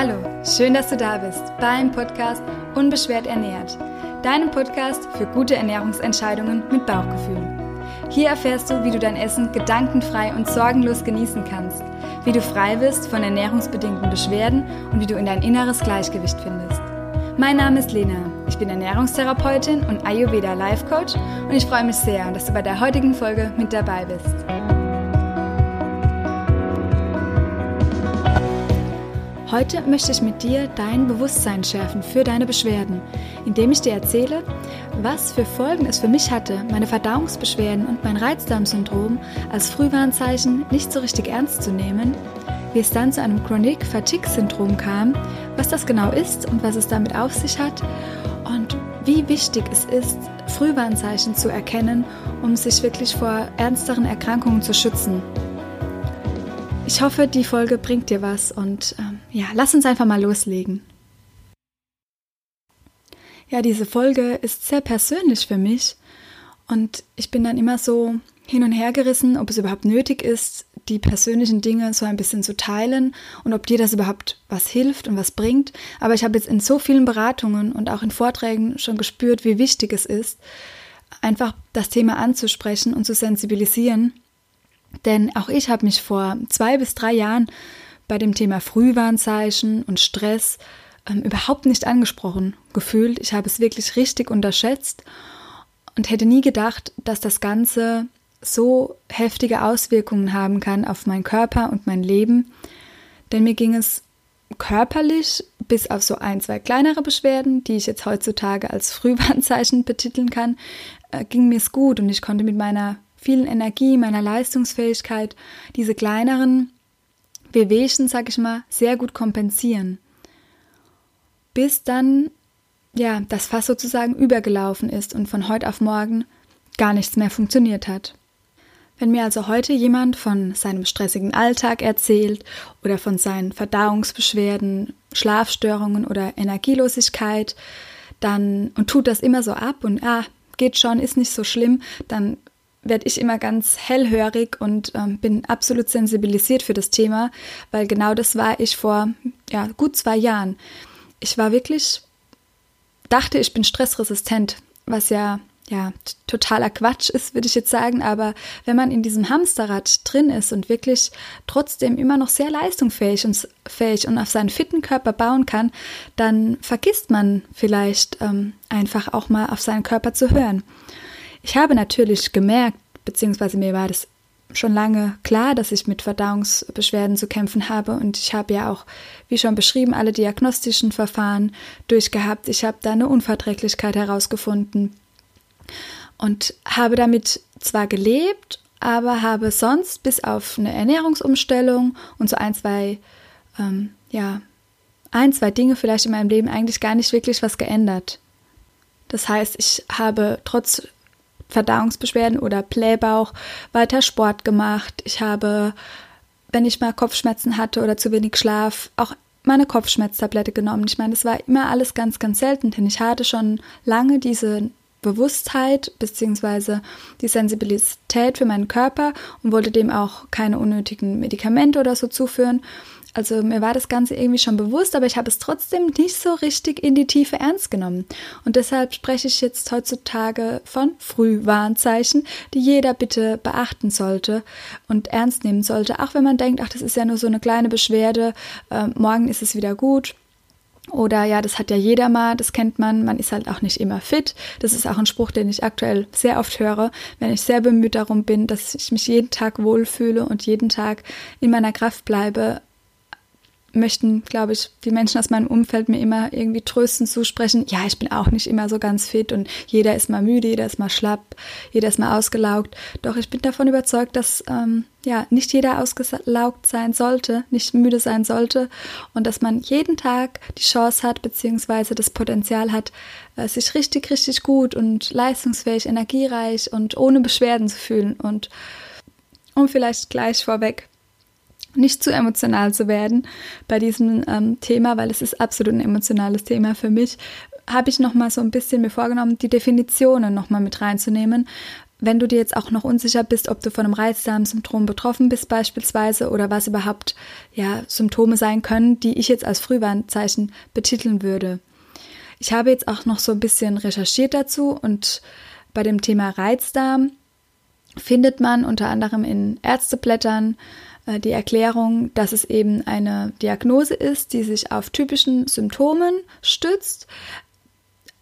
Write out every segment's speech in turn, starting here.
Hallo, schön, dass du da bist beim Podcast Unbeschwert ernährt, deinem Podcast für gute Ernährungsentscheidungen mit Bauchgefühl. Hier erfährst du, wie du dein Essen gedankenfrei und sorgenlos genießen kannst, wie du frei bist von ernährungsbedingten Beschwerden und wie du in dein inneres Gleichgewicht findest. Mein Name ist Lena, ich bin Ernährungstherapeutin und Ayurveda Life Coach und ich freue mich sehr, dass du bei der heutigen Folge mit dabei bist. Heute möchte ich mit dir dein Bewusstsein schärfen für deine Beschwerden, indem ich dir erzähle, was für Folgen es für mich hatte, meine Verdauungsbeschwerden und mein Reizdarmsyndrom als Frühwarnzeichen nicht so richtig ernst zu nehmen, wie es dann zu einem Chronic Fatigue Syndrom kam, was das genau ist und was es damit auf sich hat und wie wichtig es ist, Frühwarnzeichen zu erkennen, um sich wirklich vor ernsteren Erkrankungen zu schützen. Ich hoffe, die Folge bringt dir was und ähm, ja, lass uns einfach mal loslegen. Ja, diese Folge ist sehr persönlich für mich und ich bin dann immer so hin und her gerissen, ob es überhaupt nötig ist, die persönlichen Dinge so ein bisschen zu teilen und ob dir das überhaupt was hilft und was bringt. Aber ich habe jetzt in so vielen Beratungen und auch in Vorträgen schon gespürt, wie wichtig es ist, einfach das Thema anzusprechen und zu sensibilisieren denn auch ich habe mich vor zwei bis drei Jahren bei dem Thema Frühwarnzeichen und Stress ähm, überhaupt nicht angesprochen gefühlt. Ich habe es wirklich richtig unterschätzt und hätte nie gedacht, dass das Ganze so heftige Auswirkungen haben kann auf meinen Körper und mein Leben. Denn mir ging es körperlich bis auf so ein, zwei kleinere Beschwerden, die ich jetzt heutzutage als Frühwarnzeichen betiteln kann, äh, ging mir es gut und ich konnte mit meiner vielen Energie, meiner Leistungsfähigkeit diese kleineren Wehwehchen, sag ich mal, sehr gut kompensieren. Bis dann, ja, das Fass sozusagen übergelaufen ist und von heute auf morgen gar nichts mehr funktioniert hat. Wenn mir also heute jemand von seinem stressigen Alltag erzählt oder von seinen Verdauungsbeschwerden, Schlafstörungen oder Energielosigkeit, dann und tut das immer so ab und ah, geht schon, ist nicht so schlimm, dann werde ich immer ganz hellhörig und ähm, bin absolut sensibilisiert für das Thema, weil genau das war ich vor ja, gut zwei Jahren. Ich war wirklich, dachte, ich bin stressresistent, was ja ja, totaler Quatsch ist, würde ich jetzt sagen, aber wenn man in diesem Hamsterrad drin ist und wirklich trotzdem immer noch sehr leistungsfähig und, fähig und auf seinen fitten Körper bauen kann, dann vergisst man vielleicht ähm, einfach auch mal auf seinen Körper zu hören. Ich habe natürlich gemerkt, beziehungsweise mir war das schon lange klar, dass ich mit Verdauungsbeschwerden zu kämpfen habe und ich habe ja auch, wie schon beschrieben, alle diagnostischen Verfahren durchgehabt. Ich habe da eine Unverträglichkeit herausgefunden und habe damit zwar gelebt, aber habe sonst bis auf eine Ernährungsumstellung und so ein, zwei, ähm, ja, ein, zwei Dinge vielleicht in meinem Leben eigentlich gar nicht wirklich was geändert. Das heißt, ich habe trotz Verdauungsbeschwerden oder Blähbauch weiter Sport gemacht. Ich habe, wenn ich mal Kopfschmerzen hatte oder zu wenig Schlaf, auch meine Kopfschmerztablette genommen. Ich meine, das war immer alles ganz, ganz selten, denn ich hatte schon lange diese Bewusstheit bzw. die Sensibilität für meinen Körper und wollte dem auch keine unnötigen Medikamente oder so zuführen. Also mir war das Ganze irgendwie schon bewusst, aber ich habe es trotzdem nicht so richtig in die Tiefe ernst genommen. Und deshalb spreche ich jetzt heutzutage von Frühwarnzeichen, die jeder bitte beachten sollte und ernst nehmen sollte, auch wenn man denkt, ach, das ist ja nur so eine kleine Beschwerde, äh, morgen ist es wieder gut. Oder ja, das hat ja jeder mal, das kennt man, man ist halt auch nicht immer fit. Das ist auch ein Spruch, den ich aktuell sehr oft höre, wenn ich sehr bemüht darum bin, dass ich mich jeden Tag wohlfühle und jeden Tag in meiner Kraft bleibe, möchten, glaube ich, die Menschen aus meinem Umfeld mir immer irgendwie tröstend zusprechen. Ja, ich bin auch nicht immer so ganz fit und jeder ist mal müde, jeder ist mal schlapp, jeder ist mal ausgelaugt. Doch ich bin davon überzeugt, dass ähm, ja nicht jeder ausgelaugt sein sollte, nicht müde sein sollte und dass man jeden Tag die Chance hat beziehungsweise das Potenzial hat, äh, sich richtig, richtig gut und leistungsfähig, energiereich und ohne Beschwerden zu fühlen und um vielleicht gleich vorweg nicht zu emotional zu werden bei diesem ähm, Thema, weil es ist absolut ein emotionales Thema für mich, habe ich noch mal so ein bisschen mir vorgenommen, die Definitionen noch mal mit reinzunehmen, wenn du dir jetzt auch noch unsicher bist, ob du von einem Reizdarmsyndrom betroffen bist beispielsweise oder was überhaupt ja Symptome sein können, die ich jetzt als Frühwarnzeichen betiteln würde. Ich habe jetzt auch noch so ein bisschen recherchiert dazu und bei dem Thema Reizdarm findet man unter anderem in Ärzteblättern die Erklärung, dass es eben eine Diagnose ist, die sich auf typischen Symptomen stützt,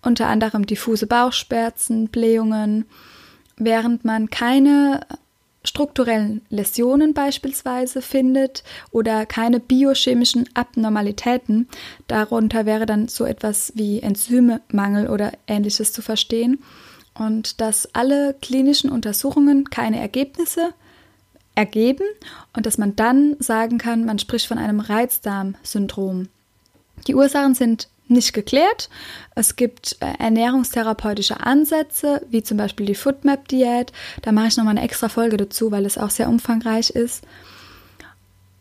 unter anderem diffuse Bauchschmerzen, Blähungen, während man keine strukturellen Läsionen beispielsweise findet oder keine biochemischen Abnormalitäten. Darunter wäre dann so etwas wie Enzymemangel oder ähnliches zu verstehen. Und dass alle klinischen Untersuchungen keine Ergebnisse ergeben und dass man dann sagen kann, man spricht von einem Reizdarmsyndrom. Die Ursachen sind nicht geklärt. Es gibt äh, ernährungstherapeutische Ansätze, wie zum Beispiel die Foodmap-Diät. Da mache ich nochmal eine extra Folge dazu, weil es auch sehr umfangreich ist.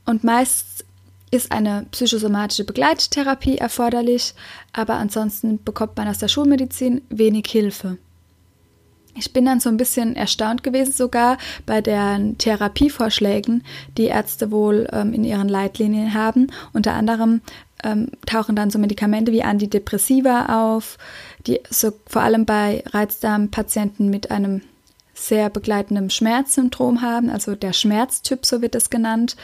Und meist ist eine psychosomatische Begleittherapie erforderlich, aber ansonsten bekommt man aus der Schulmedizin wenig Hilfe. Ich bin dann so ein bisschen erstaunt gewesen sogar bei den Therapievorschlägen, die Ärzte wohl ähm, in ihren Leitlinien haben. Unter anderem ähm, tauchen dann so Medikamente wie Antidepressiva auf, die so vor allem bei Reizdarmpatienten mit einem sehr begleitenden Schmerzsyndrom haben, also der Schmerztyp, so wird es genannt.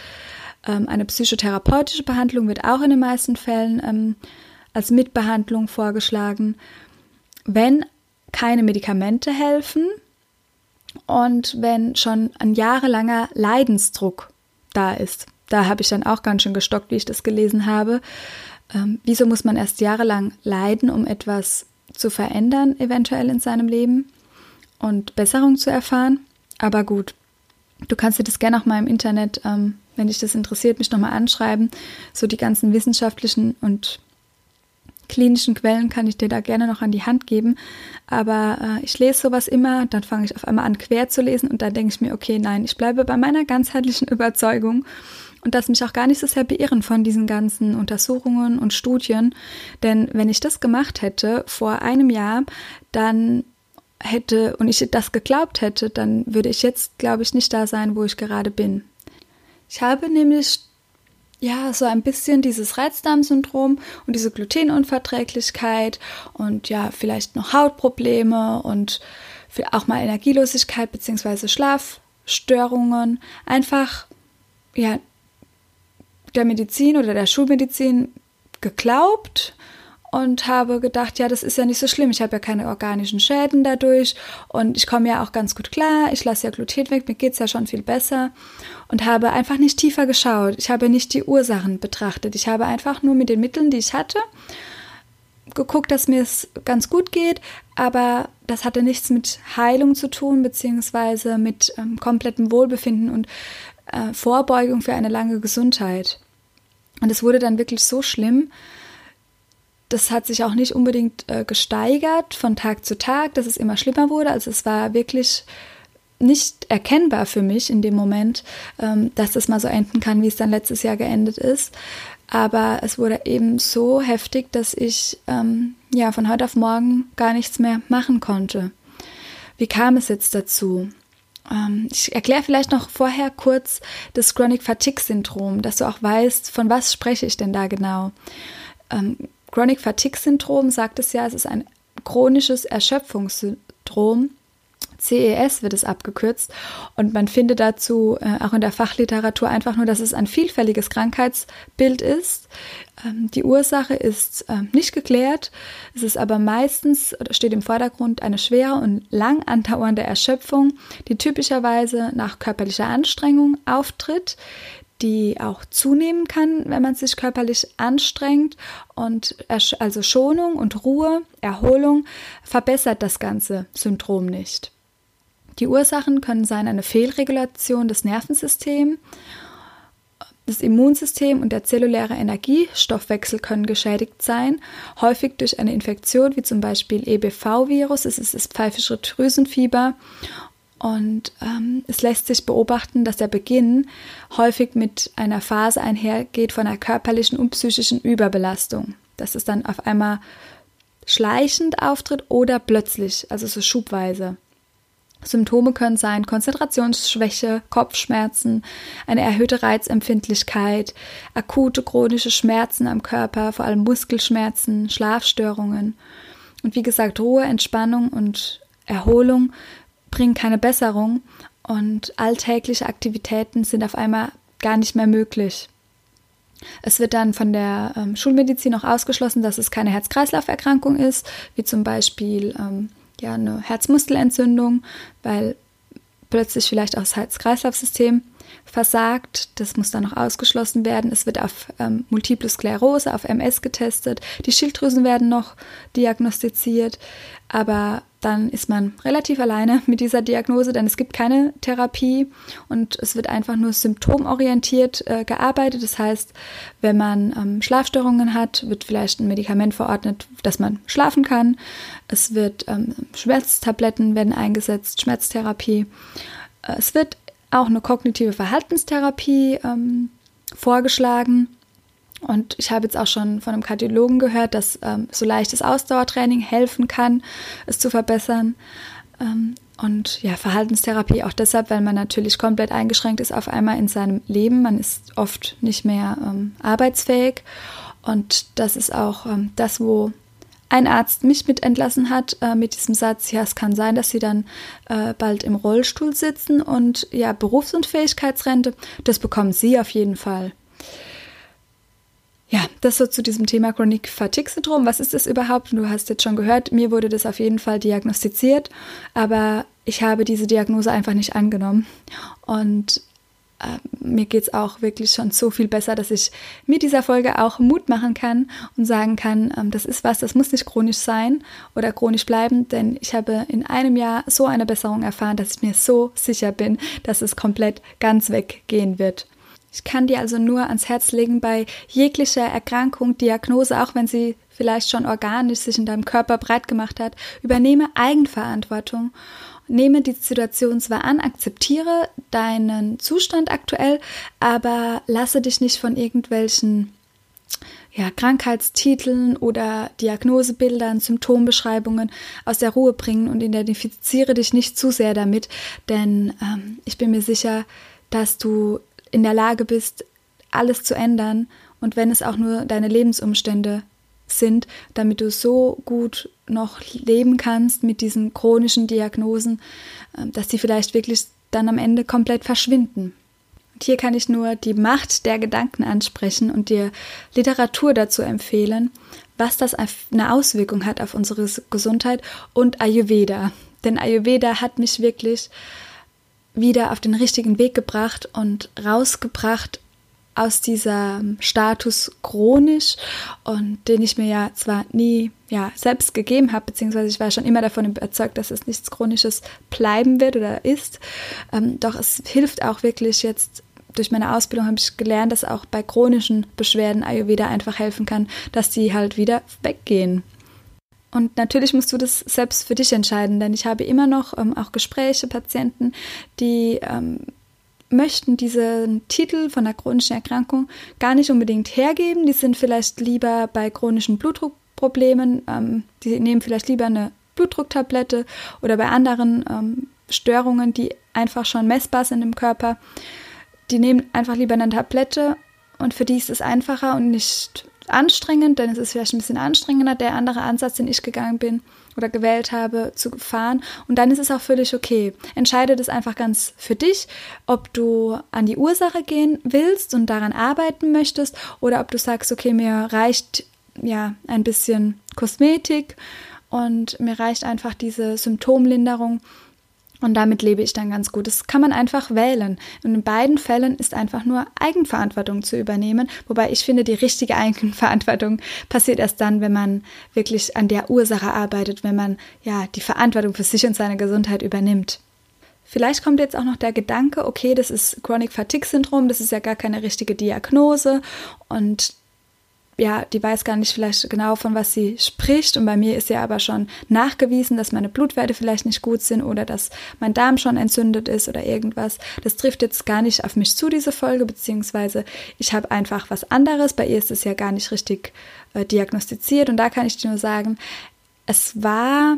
Ähm, eine psychotherapeutische Behandlung wird auch in den meisten Fällen ähm, als Mitbehandlung vorgeschlagen. Wenn keine Medikamente helfen und wenn schon ein jahrelanger Leidensdruck da ist. Da habe ich dann auch ganz schön gestockt, wie ich das gelesen habe. Ähm, wieso muss man erst jahrelang leiden, um etwas zu verändern, eventuell in seinem Leben und Besserung zu erfahren? Aber gut, du kannst dir das gerne auch mal im Internet, ähm, wenn dich das interessiert, mich nochmal anschreiben. So die ganzen wissenschaftlichen und klinischen Quellen kann ich dir da gerne noch an die Hand geben. Aber äh, ich lese sowas immer, dann fange ich auf einmal an, quer zu lesen und dann denke ich mir, okay, nein, ich bleibe bei meiner ganzheitlichen Überzeugung und das mich auch gar nicht so sehr beirren von diesen ganzen Untersuchungen und Studien. Denn wenn ich das gemacht hätte vor einem Jahr, dann hätte und ich das geglaubt hätte, dann würde ich jetzt, glaube ich, nicht da sein, wo ich gerade bin. Ich habe nämlich ja, so ein bisschen dieses Reizdarmsyndrom und diese Glutenunverträglichkeit und ja, vielleicht noch Hautprobleme und auch mal Energielosigkeit bzw. Schlafstörungen. Einfach, ja, der Medizin oder der Schulmedizin geglaubt und habe gedacht, ja, das ist ja nicht so schlimm. Ich habe ja keine organischen Schäden dadurch und ich komme ja auch ganz gut klar. Ich lasse ja Gluten weg, mir geht es ja schon viel besser und habe einfach nicht tiefer geschaut. Ich habe nicht die Ursachen betrachtet. Ich habe einfach nur mit den Mitteln, die ich hatte, geguckt, dass mir es ganz gut geht, aber das hatte nichts mit Heilung zu tun, beziehungsweise mit ähm, komplettem Wohlbefinden und äh, Vorbeugung für eine lange Gesundheit. Und es wurde dann wirklich so schlimm, das hat sich auch nicht unbedingt äh, gesteigert von Tag zu Tag, dass es immer schlimmer wurde. Also es war wirklich nicht erkennbar für mich in dem Moment, ähm, dass das mal so enden kann, wie es dann letztes Jahr geendet ist. Aber es wurde eben so heftig, dass ich ähm, ja von heute auf morgen gar nichts mehr machen konnte. Wie kam es jetzt dazu? Ähm, ich erkläre vielleicht noch vorher kurz das Chronic Fatigue Syndrom, dass du auch weißt, von was spreche ich denn da genau. Chronic Fatigue Syndrom sagt es ja, es ist ein chronisches Erschöpfungssyndrom. CES wird es abgekürzt und man findet dazu äh, auch in der Fachliteratur einfach nur, dass es ein vielfältiges Krankheitsbild ist. Ähm, die Ursache ist äh, nicht geklärt, es ist aber meistens, steht im Vordergrund eine schwere und lang andauernde Erschöpfung, die typischerweise nach körperlicher Anstrengung auftritt, die auch zunehmen kann, wenn man sich körperlich anstrengt. Und also Schonung und Ruhe, Erholung verbessert das ganze Syndrom nicht. Die Ursachen können sein eine Fehlregulation des Nervensystems, das Immunsystem und der zelluläre Energiestoffwechsel können geschädigt sein, häufig durch eine Infektion wie zum Beispiel EBV-Virus, es ist das pfeifische Drüsenfieber und ähm, es lässt sich beobachten, dass der Beginn häufig mit einer Phase einhergeht von einer körperlichen und psychischen Überbelastung. Dass es dann auf einmal schleichend auftritt oder plötzlich, also so schubweise. Symptome können sein Konzentrationsschwäche, Kopfschmerzen, eine erhöhte Reizempfindlichkeit, akute chronische Schmerzen am Körper, vor allem Muskelschmerzen, Schlafstörungen. Und wie gesagt, Ruhe, Entspannung und Erholung bringen keine Besserung und alltägliche Aktivitäten sind auf einmal gar nicht mehr möglich. Es wird dann von der ähm, Schulmedizin auch ausgeschlossen, dass es keine Herz-Kreislauf-Erkrankung ist, wie zum Beispiel ähm, ja, eine Herzmuskelentzündung, weil plötzlich vielleicht auch das Herz-Kreislauf-System versagt. Das muss dann noch ausgeschlossen werden. Es wird auf ähm, Multiple Sklerose, auf MS getestet. Die Schilddrüsen werden noch diagnostiziert. Aber dann ist man relativ alleine mit dieser Diagnose, denn es gibt keine Therapie und es wird einfach nur symptomorientiert äh, gearbeitet. Das heißt, wenn man ähm, Schlafstörungen hat, wird vielleicht ein Medikament verordnet, dass man schlafen kann. Es wird ähm, Schmerztabletten werden eingesetzt, Schmerztherapie. Äh, es wird auch eine kognitive Verhaltenstherapie ähm, vorgeschlagen. Und ich habe jetzt auch schon von einem Kardiologen gehört, dass ähm, so leichtes Ausdauertraining helfen kann, es zu verbessern. Ähm, und ja, Verhaltenstherapie auch deshalb, weil man natürlich komplett eingeschränkt ist auf einmal in seinem Leben. Man ist oft nicht mehr ähm, arbeitsfähig. Und das ist auch ähm, das, wo ein Arzt mich mit entlassen hat äh, mit diesem Satz, ja, es kann sein, dass sie dann äh, bald im Rollstuhl sitzen und ja, Berufsunfähigkeitsrente, das bekommen sie auf jeden Fall. Ja, das so zu diesem Thema Chronic Fatigue Syndrom. Was ist das überhaupt? Du hast jetzt schon gehört, mir wurde das auf jeden Fall diagnostiziert, aber ich habe diese Diagnose einfach nicht angenommen. Und äh, mir geht es auch wirklich schon so viel besser, dass ich mit dieser Folge auch Mut machen kann und sagen kann, ähm, das ist was, das muss nicht chronisch sein oder chronisch bleiben, denn ich habe in einem Jahr so eine Besserung erfahren, dass ich mir so sicher bin, dass es komplett ganz weggehen wird. Ich kann dir also nur ans Herz legen, bei jeglicher Erkrankung, Diagnose, auch wenn sie vielleicht schon organisch sich in deinem Körper breit gemacht hat, übernehme Eigenverantwortung nehme die Situation zwar an, akzeptiere deinen Zustand aktuell, aber lasse dich nicht von irgendwelchen ja, Krankheitstiteln oder Diagnosebildern, Symptombeschreibungen aus der Ruhe bringen und identifiziere dich nicht zu sehr damit, denn ähm, ich bin mir sicher, dass du in der Lage bist, alles zu ändern und wenn es auch nur deine Lebensumstände sind, damit du so gut noch leben kannst mit diesen chronischen Diagnosen, ähm, dass die vielleicht wirklich dann am Ende komplett verschwinden. Und hier kann ich nur die Macht der Gedanken ansprechen und dir Literatur dazu empfehlen, was das eine Auswirkung hat auf unsere Gesundheit und Ayurveda. Denn Ayurveda hat mich wirklich wieder auf den richtigen Weg gebracht und rausgebracht aus dieser Status chronisch und den ich mir ja zwar nie ja, selbst gegeben habe, beziehungsweise ich war schon immer davon überzeugt, dass es nichts Chronisches bleiben wird oder ist. Ähm, doch es hilft auch wirklich jetzt durch meine Ausbildung habe ich gelernt, dass auch bei chronischen Beschwerden Ayurveda einfach helfen kann, dass die halt wieder weggehen. Und natürlich musst du das selbst für dich entscheiden, denn ich habe immer noch ähm, auch Gespräche, Patienten, die ähm, möchten diesen Titel von der chronischen Erkrankung gar nicht unbedingt hergeben. Die sind vielleicht lieber bei chronischen Blutdruckproblemen, ähm, die nehmen vielleicht lieber eine Blutdrucktablette oder bei anderen ähm, Störungen, die einfach schon messbar sind im Körper, die nehmen einfach lieber eine Tablette und für die ist es einfacher und nicht anstrengend, denn es ist vielleicht ein bisschen anstrengender, der andere Ansatz, den ich gegangen bin oder gewählt habe, zu fahren. Und dann ist es auch völlig okay. Entscheide das einfach ganz für dich, ob du an die Ursache gehen willst und daran arbeiten möchtest oder ob du sagst, okay, mir reicht ja ein bisschen Kosmetik und mir reicht einfach diese Symptomlinderung und damit lebe ich dann ganz gut. Das kann man einfach wählen. Und in beiden Fällen ist einfach nur Eigenverantwortung zu übernehmen. Wobei ich finde, die richtige Eigenverantwortung passiert erst dann, wenn man wirklich an der Ursache arbeitet, wenn man ja die Verantwortung für sich und seine Gesundheit übernimmt. Vielleicht kommt jetzt auch noch der Gedanke, okay, das ist Chronic Fatigue Syndrom, das ist ja gar keine richtige Diagnose und ja, die weiß gar nicht vielleicht genau, von was sie spricht. Und bei mir ist ja aber schon nachgewiesen, dass meine Blutwerte vielleicht nicht gut sind oder dass mein Darm schon entzündet ist oder irgendwas. Das trifft jetzt gar nicht auf mich zu, diese Folge, beziehungsweise ich habe einfach was anderes. Bei ihr ist es ja gar nicht richtig äh, diagnostiziert. Und da kann ich dir nur sagen, es war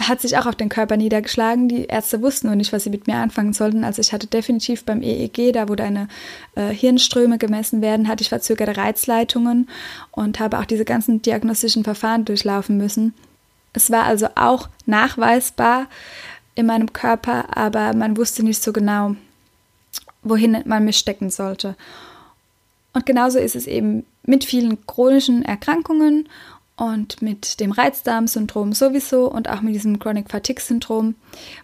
hat sich auch auf den Körper niedergeschlagen. Die Ärzte wussten nur nicht, was sie mit mir anfangen sollten. Also ich hatte definitiv beim EEG, da wo deine äh, Hirnströme gemessen werden, hatte ich verzögerte Reizleitungen und habe auch diese ganzen diagnostischen Verfahren durchlaufen müssen. Es war also auch nachweisbar in meinem Körper, aber man wusste nicht so genau, wohin man mich stecken sollte. Und genauso ist es eben mit vielen chronischen Erkrankungen und mit dem Reizdarmsyndrom sowieso und auch mit diesem Chronic Fatigue Syndrom.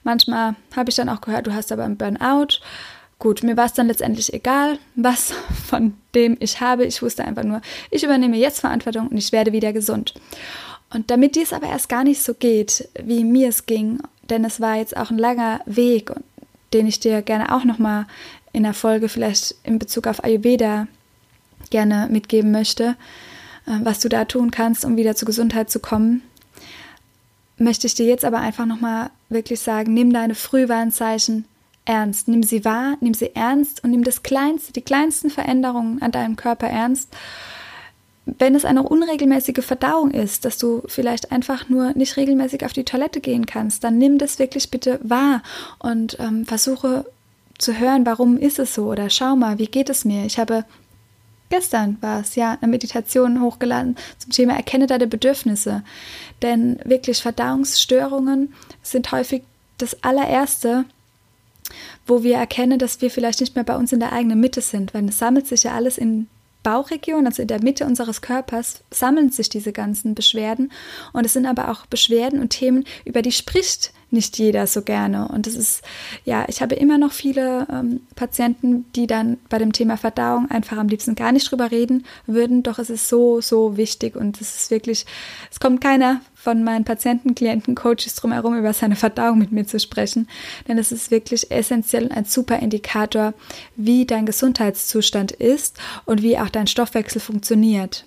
Manchmal habe ich dann auch gehört, du hast aber einen Burnout. Gut, mir war es dann letztendlich egal, was von dem ich habe. Ich wusste einfach nur, ich übernehme jetzt Verantwortung und ich werde wieder gesund. Und damit dies aber erst gar nicht so geht, wie mir es ging, denn es war jetzt auch ein langer Weg, den ich dir gerne auch nochmal in der Folge vielleicht in Bezug auf Ayurveda gerne mitgeben möchte, was du da tun kannst, um wieder zur Gesundheit zu kommen, möchte ich dir jetzt aber einfach nochmal wirklich sagen, nimm deine Frühwarnzeichen ernst. Nimm sie wahr, nimm sie ernst und nimm das kleinste, die kleinsten Veränderungen an deinem Körper ernst. Wenn es eine unregelmäßige Verdauung ist, dass du vielleicht einfach nur nicht regelmäßig auf die Toilette gehen kannst, dann nimm das wirklich bitte wahr und ähm, versuche zu hören, warum ist es so oder schau mal, wie geht es mir. Ich habe Gestern war es ja eine Meditation hochgeladen zum Thema Erkenne deine Bedürfnisse. Denn wirklich Verdauungsstörungen sind häufig das allererste, wo wir erkennen, dass wir vielleicht nicht mehr bei uns in der eigenen Mitte sind, weil es sammelt sich ja alles in Bauchregion, also in der Mitte unseres Körpers, sammeln sich diese ganzen Beschwerden. Und es sind aber auch Beschwerden und Themen, über die spricht nicht jeder so gerne. Und es ist, ja, ich habe immer noch viele ähm, Patienten, die dann bei dem Thema Verdauung einfach am liebsten gar nicht drüber reden würden. Doch es ist so, so wichtig und es ist wirklich, es kommt keiner von meinen Patienten, Klienten, Coaches drum herum, über seine Verdauung mit mir zu sprechen. Denn es ist wirklich essentiell ein super Indikator, wie dein Gesundheitszustand ist und wie auch dein Stoffwechsel funktioniert.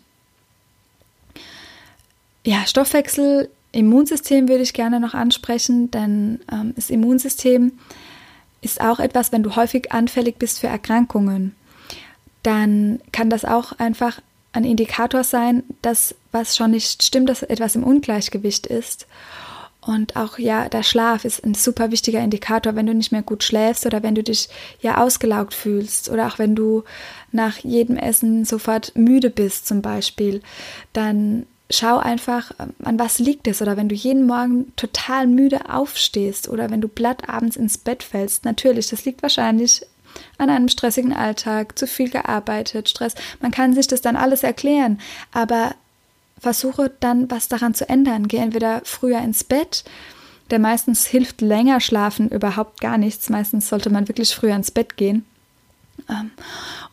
Ja, Stoffwechsel Immunsystem würde ich gerne noch ansprechen, denn ähm, das Immunsystem ist auch etwas, wenn du häufig anfällig bist für Erkrankungen, dann kann das auch einfach ein Indikator sein, dass was schon nicht stimmt, dass etwas im Ungleichgewicht ist. Und auch ja, der Schlaf ist ein super wichtiger Indikator, wenn du nicht mehr gut schläfst oder wenn du dich ja ausgelaugt fühlst oder auch wenn du nach jedem Essen sofort müde bist zum Beispiel, dann schau einfach, ähm, an was liegt es. Oder wenn du jeden Morgen total müde aufstehst oder wenn du platt abends ins Bett fällst. Natürlich, das liegt wahrscheinlich an einem stressigen Alltag, zu viel gearbeitet, Stress. Man kann sich das dann alles erklären, aber versuche dann was daran zu ändern. Geh entweder früher ins Bett, denn meistens hilft länger schlafen überhaupt gar nichts. Meistens sollte man wirklich früher ins Bett gehen. Ähm,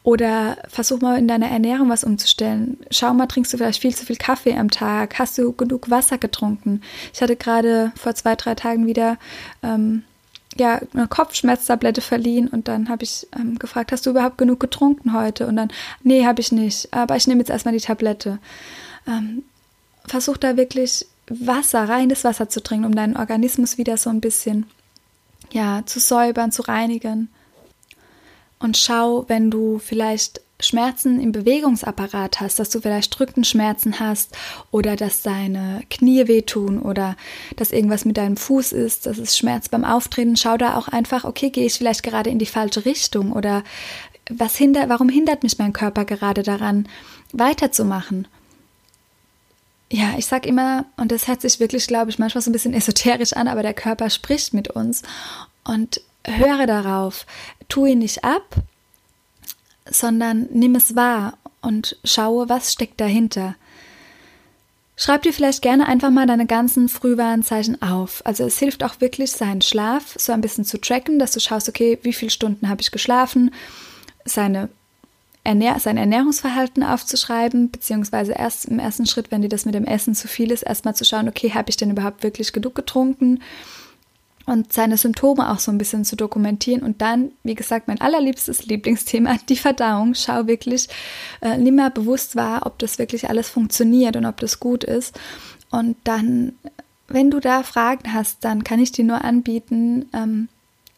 oder versuch mal in deiner Ernährung was umzustellen. Schau mal, trinkst du vielleicht viel zu viel Kaffee am Tag? Hast du genug Wasser getrunken? Ich hatte gerade vor zwei, drei Tagen wieder ähm, ja, eine Kopfschmerztablette verliehen und dann habe ich ähm, gefragt, hast du überhaupt genug getrunken heute? Und dann, nee, habe ich nicht, aber ich nehme jetzt erstmal die Tablette. Ähm, versuch da wirklich Wasser, reines Wasser zu trinken, um deinen Organismus wieder so ein bisschen ja, zu säubern, zu reinigen und schau, wenn du vielleicht Schmerzen im Bewegungsapparat hast, dass du vielleicht Rückenschmerzen hast oder dass deine Knie wehtun oder dass irgendwas mit deinem Fuß ist, dass es Schmerz beim Auftreten, schau da auch einfach, okay, gehe ich vielleicht gerade in die falsche Richtung oder was hindert, warum hindert mich mein Körper gerade daran, weiterzumachen? Ja, ich sag immer, und das hört sich wirklich, glaube ich, manchmal so ein bisschen esoterisch an, aber der Körper spricht mit uns und höre darauf, tu ihn nicht ab, sondern nimm es wahr und schaue, was steckt dahinter. Schreib dir vielleicht gerne einfach mal deine ganzen Frühwarnzeichen auf. Also es hilft auch wirklich, seinen Schlaf so ein bisschen zu tracken, dass du schaust, okay, wie viele Stunden habe ich geschlafen, seine Ernähr sein Ernährungsverhalten aufzuschreiben, beziehungsweise erst im ersten Schritt, wenn dir das mit dem Essen zu viel ist, erstmal zu schauen, okay, habe ich denn überhaupt wirklich genug getrunken? Und seine Symptome auch so ein bisschen zu dokumentieren und dann, wie gesagt, mein allerliebstes Lieblingsthema, die Verdauung. Schau wirklich, äh, nimm mal bewusst wahr, ob das wirklich alles funktioniert und ob das gut ist. Und dann, wenn du da Fragen hast, dann kann ich dir nur anbieten, ähm,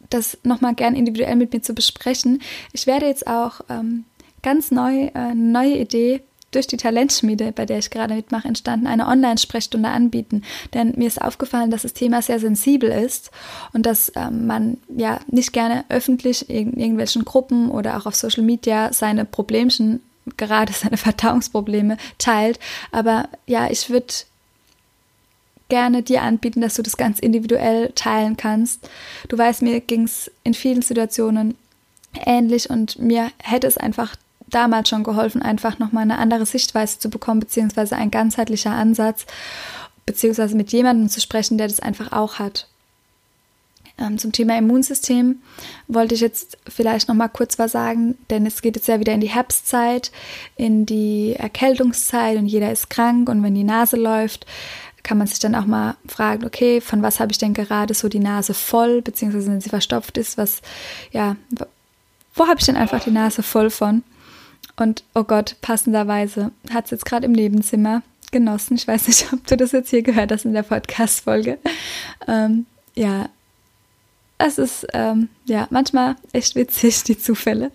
das nochmal gern individuell mit mir zu besprechen. Ich werde jetzt auch ähm, ganz neu, äh, neue Idee durch die Talentschmiede, bei der ich gerade mitmache, entstanden, eine Online-Sprechstunde anbieten. Denn mir ist aufgefallen, dass das Thema sehr sensibel ist und dass ähm, man ja nicht gerne öffentlich in irgendwelchen Gruppen oder auch auf Social Media seine Problemchen, gerade seine Verdauungsprobleme teilt. Aber ja, ich würde gerne dir anbieten, dass du das ganz individuell teilen kannst. Du weißt, mir ging es in vielen Situationen ähnlich und mir hätte es einfach damals schon geholfen, einfach nochmal eine andere Sichtweise zu bekommen, beziehungsweise ein ganzheitlicher Ansatz, beziehungsweise mit jemandem zu sprechen, der das einfach auch hat. Ähm, zum Thema Immunsystem wollte ich jetzt vielleicht noch mal kurz was sagen, denn es geht jetzt ja wieder in die Herbstzeit, in die Erkältungszeit und jeder ist krank und wenn die Nase läuft, kann man sich dann auch mal fragen, okay, von was habe ich denn gerade so die Nase voll, beziehungsweise wenn sie verstopft ist, was, ja, wo habe ich denn einfach die Nase voll von? Und oh Gott, passenderweise hat es jetzt gerade im Nebenzimmer genossen. Ich weiß nicht, ob du das jetzt hier gehört hast in der Podcast-Folge. Ähm, ja, es ist ähm, ja manchmal echt witzig, die Zufälle.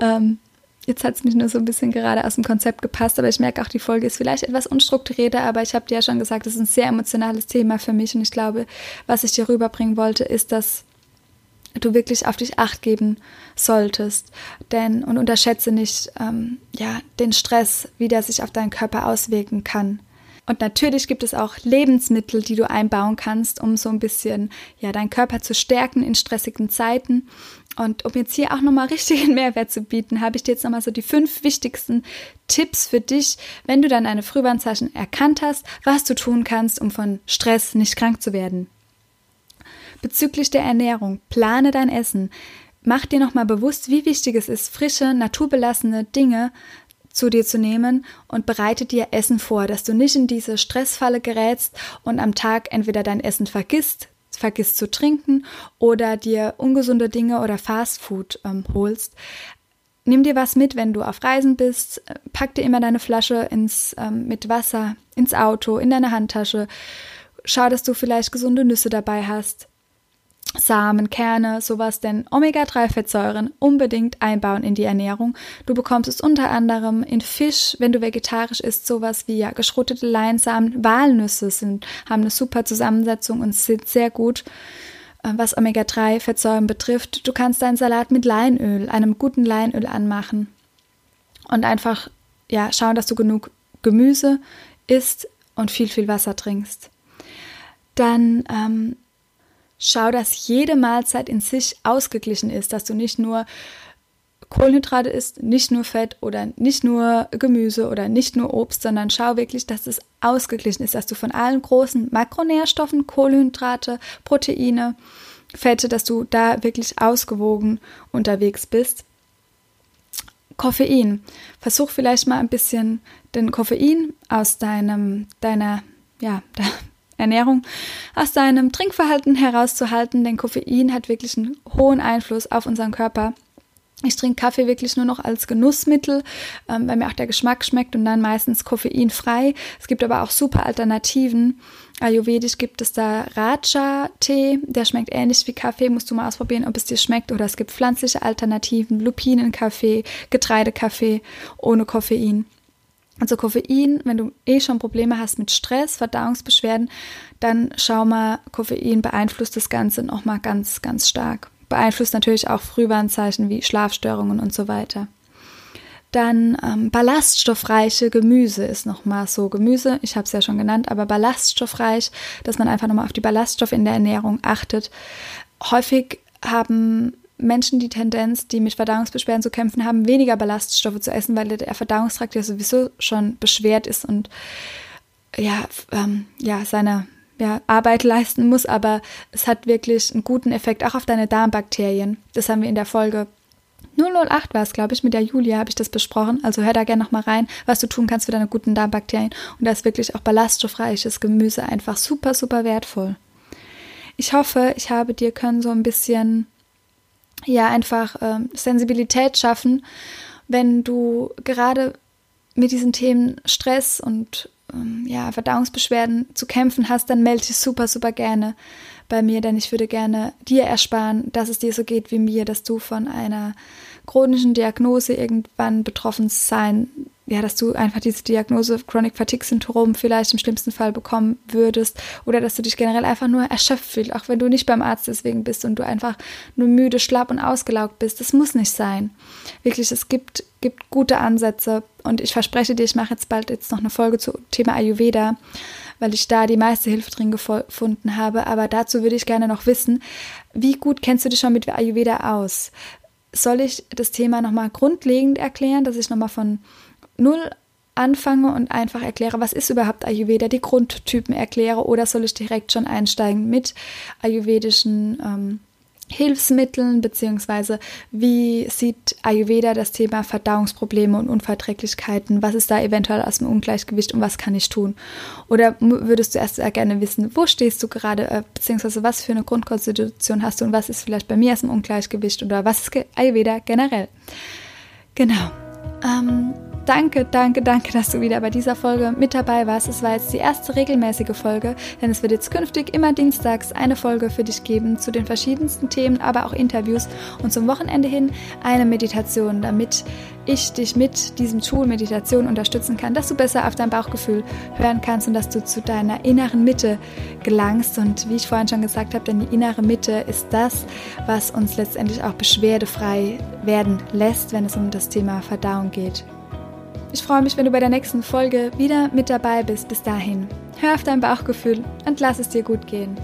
Ähm, jetzt hat es mich nur so ein bisschen gerade aus dem Konzept gepasst, aber ich merke auch, die Folge ist vielleicht etwas unstrukturierter, aber ich habe dir ja schon gesagt, es ist ein sehr emotionales Thema für mich und ich glaube, was ich dir rüberbringen wollte, ist, dass du wirklich auf dich acht geben solltest. Denn und unterschätze nicht ähm, ja, den Stress, wie der sich auf deinen Körper auswirken kann. Und natürlich gibt es auch Lebensmittel, die du einbauen kannst, um so ein bisschen ja deinen Körper zu stärken in stressigen Zeiten. Und um jetzt hier auch nochmal richtigen Mehrwert zu bieten, habe ich dir jetzt nochmal so die fünf wichtigsten Tipps für dich, wenn du dann eine Frühwarnzeichen erkannt hast, was du tun kannst, um von Stress nicht krank zu werden. Bezüglich der Ernährung, plane dein Essen. Mach dir nochmal bewusst, wie wichtig es ist, frische, naturbelassene Dinge zu dir zu nehmen und bereite dir Essen vor, dass du nicht in diese Stressfalle gerätst und am Tag entweder dein Essen vergisst, vergisst zu trinken oder dir ungesunde Dinge oder Fastfood ähm, holst. Nimm dir was mit, wenn du auf Reisen bist. Pack dir immer deine Flasche ins, ähm, mit Wasser ins Auto, in deine Handtasche. Schau, dass du vielleicht gesunde Nüsse dabei hast. Samen, Kerne, sowas, denn Omega-3-Fettsäuren unbedingt einbauen in die Ernährung. Du bekommst es unter anderem in Fisch, wenn du vegetarisch isst, sowas wie ja, geschrottete Leinsamen, Walnüsse sind, haben eine super Zusammensetzung und sind sehr gut, äh, was Omega-3-Fettsäuren betrifft. Du kannst deinen Salat mit Leinöl, einem guten Leinöl anmachen und einfach ja, schauen, dass du genug Gemüse isst und viel, viel Wasser trinkst. Dann ähm, Schau, dass jede Mahlzeit in sich ausgeglichen ist, dass du nicht nur Kohlenhydrate isst, nicht nur Fett oder nicht nur Gemüse oder nicht nur Obst, sondern schau wirklich, dass es ausgeglichen ist, dass du von allen großen Makronährstoffen, Kohlenhydrate, Proteine, Fette, dass du da wirklich ausgewogen unterwegs bist. Koffein. Versuch vielleicht mal ein bisschen den Koffein aus deinem, deiner, ja, Ernährung aus deinem Trinkverhalten herauszuhalten, denn Koffein hat wirklich einen hohen Einfluss auf unseren Körper. Ich trinke Kaffee wirklich nur noch als Genussmittel, ähm, weil mir auch der Geschmack schmeckt und dann meistens koffeinfrei. Es gibt aber auch super Alternativen. Ayurvedisch gibt es da Raja-Tee, der schmeckt ähnlich wie Kaffee. Musst du mal ausprobieren, ob es dir schmeckt. Oder es gibt pflanzliche Alternativen, Lupinenkaffee, Getreidekaffee ohne Koffein. Also Koffein, wenn du eh schon Probleme hast mit Stress, Verdauungsbeschwerden, dann schau mal, Koffein beeinflusst das Ganze nochmal ganz, ganz stark. Beeinflusst natürlich auch Frühwarnzeichen wie Schlafstörungen und so weiter. Dann ähm, ballaststoffreiche Gemüse ist nochmal so. Gemüse, ich habe es ja schon genannt, aber ballaststoffreich, dass man einfach nochmal auf die Ballaststoffe in der Ernährung achtet. Häufig haben Menschen die Tendenz, die mit Verdauungsbeschwerden zu kämpfen haben, weniger Ballaststoffe zu essen, weil der Verdauungstrakt ja sowieso schon beschwert ist und ja, ähm, ja seine ja, Arbeit leisten muss, aber es hat wirklich einen guten Effekt auch auf deine Darmbakterien. Das haben wir in der Folge 008 war es, glaube ich, mit der Julia habe ich das besprochen. Also hör da gerne nochmal rein, was du tun kannst für deine guten Darmbakterien. Und da ist wirklich auch ballaststoffreiches Gemüse einfach super, super wertvoll. Ich hoffe, ich habe dir können so ein bisschen ja einfach ähm, Sensibilität schaffen, wenn du gerade mit diesen Themen Stress und ähm, ja, Verdauungsbeschwerden zu kämpfen hast, dann melde dich super, super gerne bei mir, denn ich würde gerne dir ersparen, dass es dir so geht wie mir, dass du von einer chronischen Diagnose irgendwann betroffen sein ja, dass du einfach diese Diagnose Chronic Fatigue Syndrom vielleicht im schlimmsten Fall bekommen würdest oder dass du dich generell einfach nur erschöpft fühlst, auch wenn du nicht beim Arzt deswegen bist und du einfach nur müde, schlapp und ausgelaugt bist. Das muss nicht sein. Wirklich, es gibt, gibt gute Ansätze und ich verspreche dir, ich mache jetzt bald jetzt noch eine Folge zum Thema Ayurveda, weil ich da die meiste Hilfe drin gefunden habe. Aber dazu würde ich gerne noch wissen, wie gut kennst du dich schon mit Ayurveda aus? Soll ich das Thema nochmal grundlegend erklären, dass ich nochmal von null anfange und einfach erkläre, was ist überhaupt Ayurveda, die Grundtypen erkläre oder soll ich direkt schon einsteigen mit ayurvedischen ähm, Hilfsmitteln, beziehungsweise wie sieht Ayurveda das Thema Verdauungsprobleme und Unverträglichkeiten? Was ist da eventuell aus dem Ungleichgewicht und was kann ich tun? Oder würdest du erst gerne wissen, wo stehst du gerade, äh, beziehungsweise was für eine Grundkonstitution hast du und was ist vielleicht bei mir aus dem Ungleichgewicht oder was ist Ayurveda generell? Genau. Ähm, Danke, danke, danke, dass du wieder bei dieser Folge mit dabei warst. Es war jetzt die erste regelmäßige Folge, denn es wird jetzt künftig immer dienstags eine Folge für dich geben zu den verschiedensten Themen, aber auch Interviews und zum Wochenende hin eine Meditation, damit ich dich mit diesem Tool Meditation unterstützen kann, dass du besser auf dein Bauchgefühl hören kannst und dass du zu deiner inneren Mitte gelangst. Und wie ich vorhin schon gesagt habe, denn die innere Mitte ist das, was uns letztendlich auch beschwerdefrei werden lässt, wenn es um das Thema Verdauung geht. Ich freue mich, wenn du bei der nächsten Folge wieder mit dabei bist. Bis dahin, hör auf dein Bauchgefühl und lass es dir gut gehen.